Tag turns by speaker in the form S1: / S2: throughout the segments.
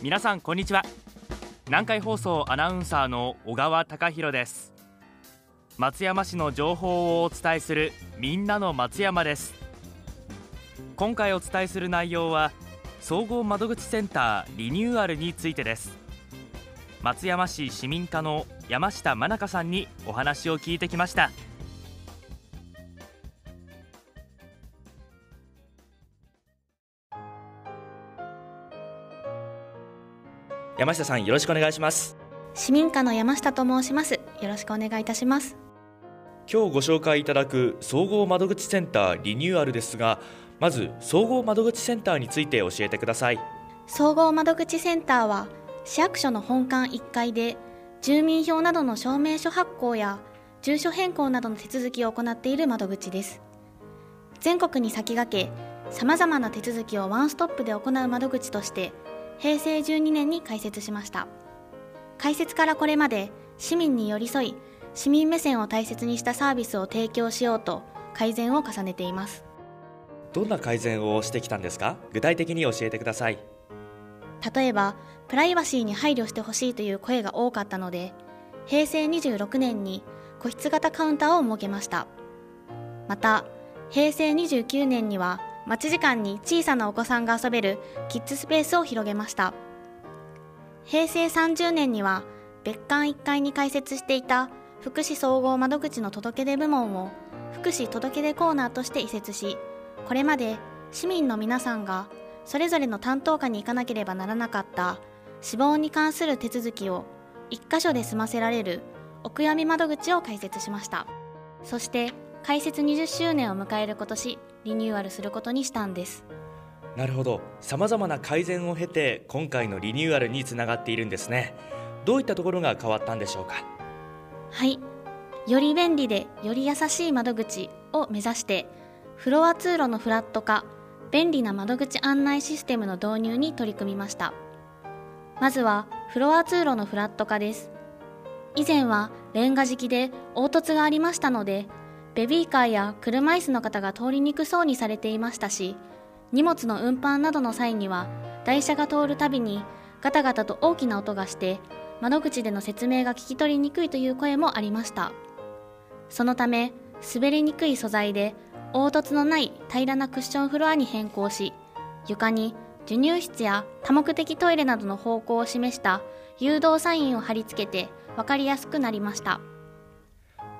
S1: 皆さんこんにちは。南海放送アナウンサーの小川貴博です。松山市の情報をお伝えするみんなの松山です。今回お伝えする内容は総合窓口センターリニューアルについてです。松山市市民課の山下真中さんにお話を聞いてきました。山下さんよろしくお願いします。
S2: 市民課の山下と申します。よろしくお願いいたします。
S1: 今日ご紹介いただく総合窓口センターリニューアルですがまず総合窓口センターについて教えてください。
S2: 総合窓口センターは市役所の本館1階で住民票などの証明書発行や住所変更などの手続きを行っている窓口です。全国に先駆けさまざまな手続きをワンストップで行う窓口として平成12年に開設しました。開設からこれまで市民に寄り添い市民目線を大切にしたサービスを提供しようと改善を重ねています。
S1: どんな改善をしてきたんですか？具体的に教えてください。
S2: 例えばプライバシーに配慮してほしいという声が多かったので平成26年に個室型カウンターを設けました。また平成29年には待ち時間に小さなお子さんが遊べるキッズスペースを広げました。平成30年には別館1階に開設していた福祉総合窓口の届け出部門を福祉届け出コーナーとして移設しこれまで市民の皆さんがそれぞれの担当課に行かなければならなかった死亡に関する手続きを1箇所で済ませられるお悔やみ窓口を開設しました。そして開設20周年を迎える今年リニューアルすることにしたんです。
S1: なるほど。さまざまな改善を経て今回のリニューアルにつながっているんですね。どういったところが変わったんでしょうか？
S2: はい。より便利でより優しい窓口を目指してフロア通路のフラット化便利な窓口案内システムの導入に取り組みました。まずはフロア通路のフラット化です。以前はレンガ敷きで凹凸がありましたのでベビーカーや車椅子の方が通りにくそうにされていましたし荷物の運搬などの際には台車が通るたびにガタガタと大きな音がして窓口での説明が聞き取りにくいという声もありました。そのため滑りにくい素材で凹凸のない平らなクッションフロアに変更し床に授乳室や多目的トイレなどの方向を示した誘導サインを貼り付けて分かりやすくなりました。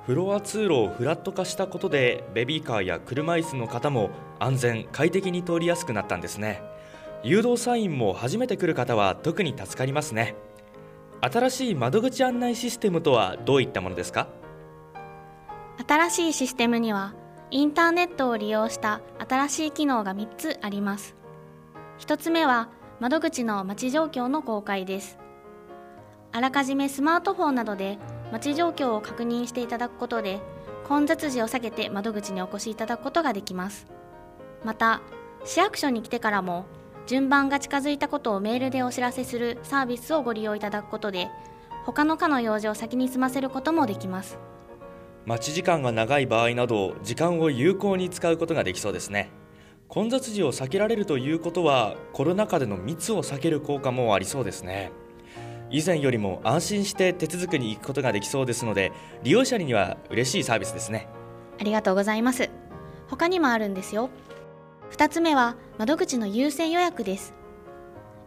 S1: フロア通路をフラット化したことでベビーカーや車椅子の方も安全快適に通りやすくなったんですね。誘導サインも初めて来る方は特に助かりますね。新しい窓口案内システムとはどういったものですか？
S2: 新しいシステムにはインターネットを利用した新しい機能が3つあります。1つ目は窓口の待ち状況の公開です。あらかじめスマートフォンなどで待ち状況を確認していただくことで混雑時を避けて窓口にお越しいただくことができます。また市役所に来てからも順番が近づいたことをメールでお知らせするサービスをご利用いただくことで他の課の用事を先に済ませることもできます。
S1: 待ち時間が長い場合など時間を有効に使うことができそうですね。混雑時を避けられるということはコロナ禍での密を避ける効果もありそうですね。以前よりも安心して手続きに行くことができそうですので利用者には嬉しいサービスですね。
S2: ありがとうございます。他にもあるんですよ。2つ目は窓口の優先予約です。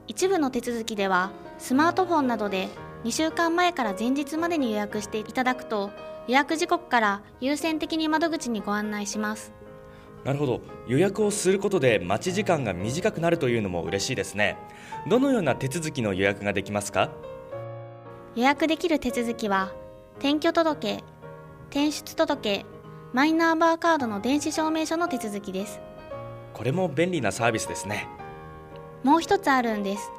S2: 一部の手続きではスマートフォンなどで2週間前から前日までに予約していただくと予約時刻から優先的に窓口にご案内します。
S1: なるほど。予約をすることで待ち時間が短くなるというのも嬉しいですね。どのような手続きの予約ができますか？
S2: 予約できる手続きは転居届転出届マイナンバーカードの電子証明書の手続きです。
S1: これも便利なサービスですね。
S2: もう一つあるんです。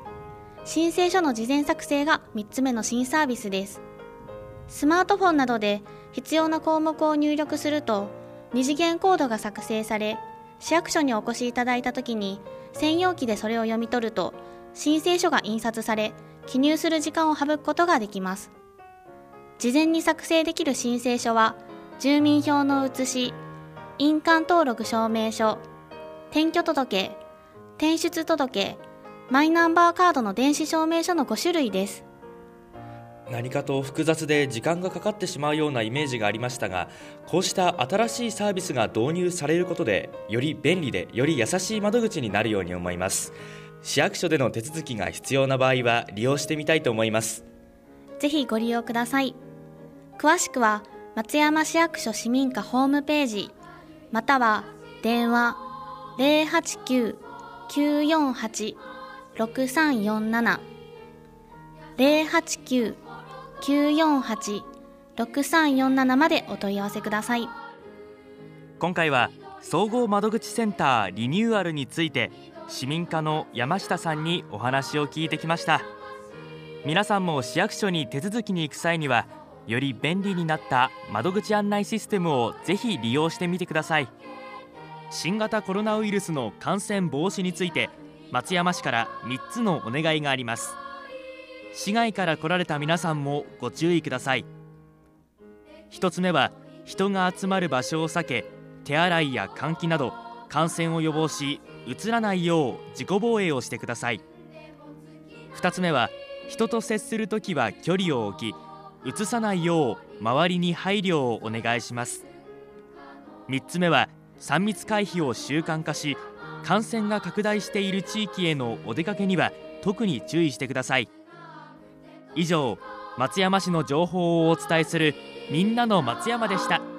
S2: 申請書の事前作成が3つ目の新サービスです。スマートフォンなどで必要な項目を入力すると二次元コードが作成され市役所にお越しいただいた時に専用機でそれを読み取ると申請書が印刷され記入する時間を省くことができます。事前に作成できる申請書は住民票の写し印鑑登録証明書転居届転出届
S1: マイナンバーカードの電子証明書の5種類です。
S3: 何かと複雑で時間がかかってしまうようなイメージがありましたがこうした新しいサービスが導入されることでより便利でより優しい窓口になるように思います。市役所での手続きが必要な場合は利用してみたいと思います。
S1: ぜひご利用ください。詳しくは松山市役所市民課ホームページまたは電話089-948-6347 948-6347までお問い合わせください。今回は総合窓口センターリニューアルについて市民課の山下さんにお話を聞いてきました。皆さんも市役所に手続きに行く際にはより便利になった窓口案内システムをぜひ利用してみてください。新型コロナウイルスの感染防止について松山市から3つのお願いがあります。市外から来られた皆さんもご注意ください。1つ目は人が集まる場所を避け手洗いや換気など感染を予防しうつらないよう自己防衛をしてください。2つ目は人と接するときは距離を置きうつさないよう周りに配慮をお願いします。3つ目は3密回避を習慣化し感染が拡大している地域へのお出かけには特に注意してください。以上松山市の情報をお伝えするみんなの松山でした。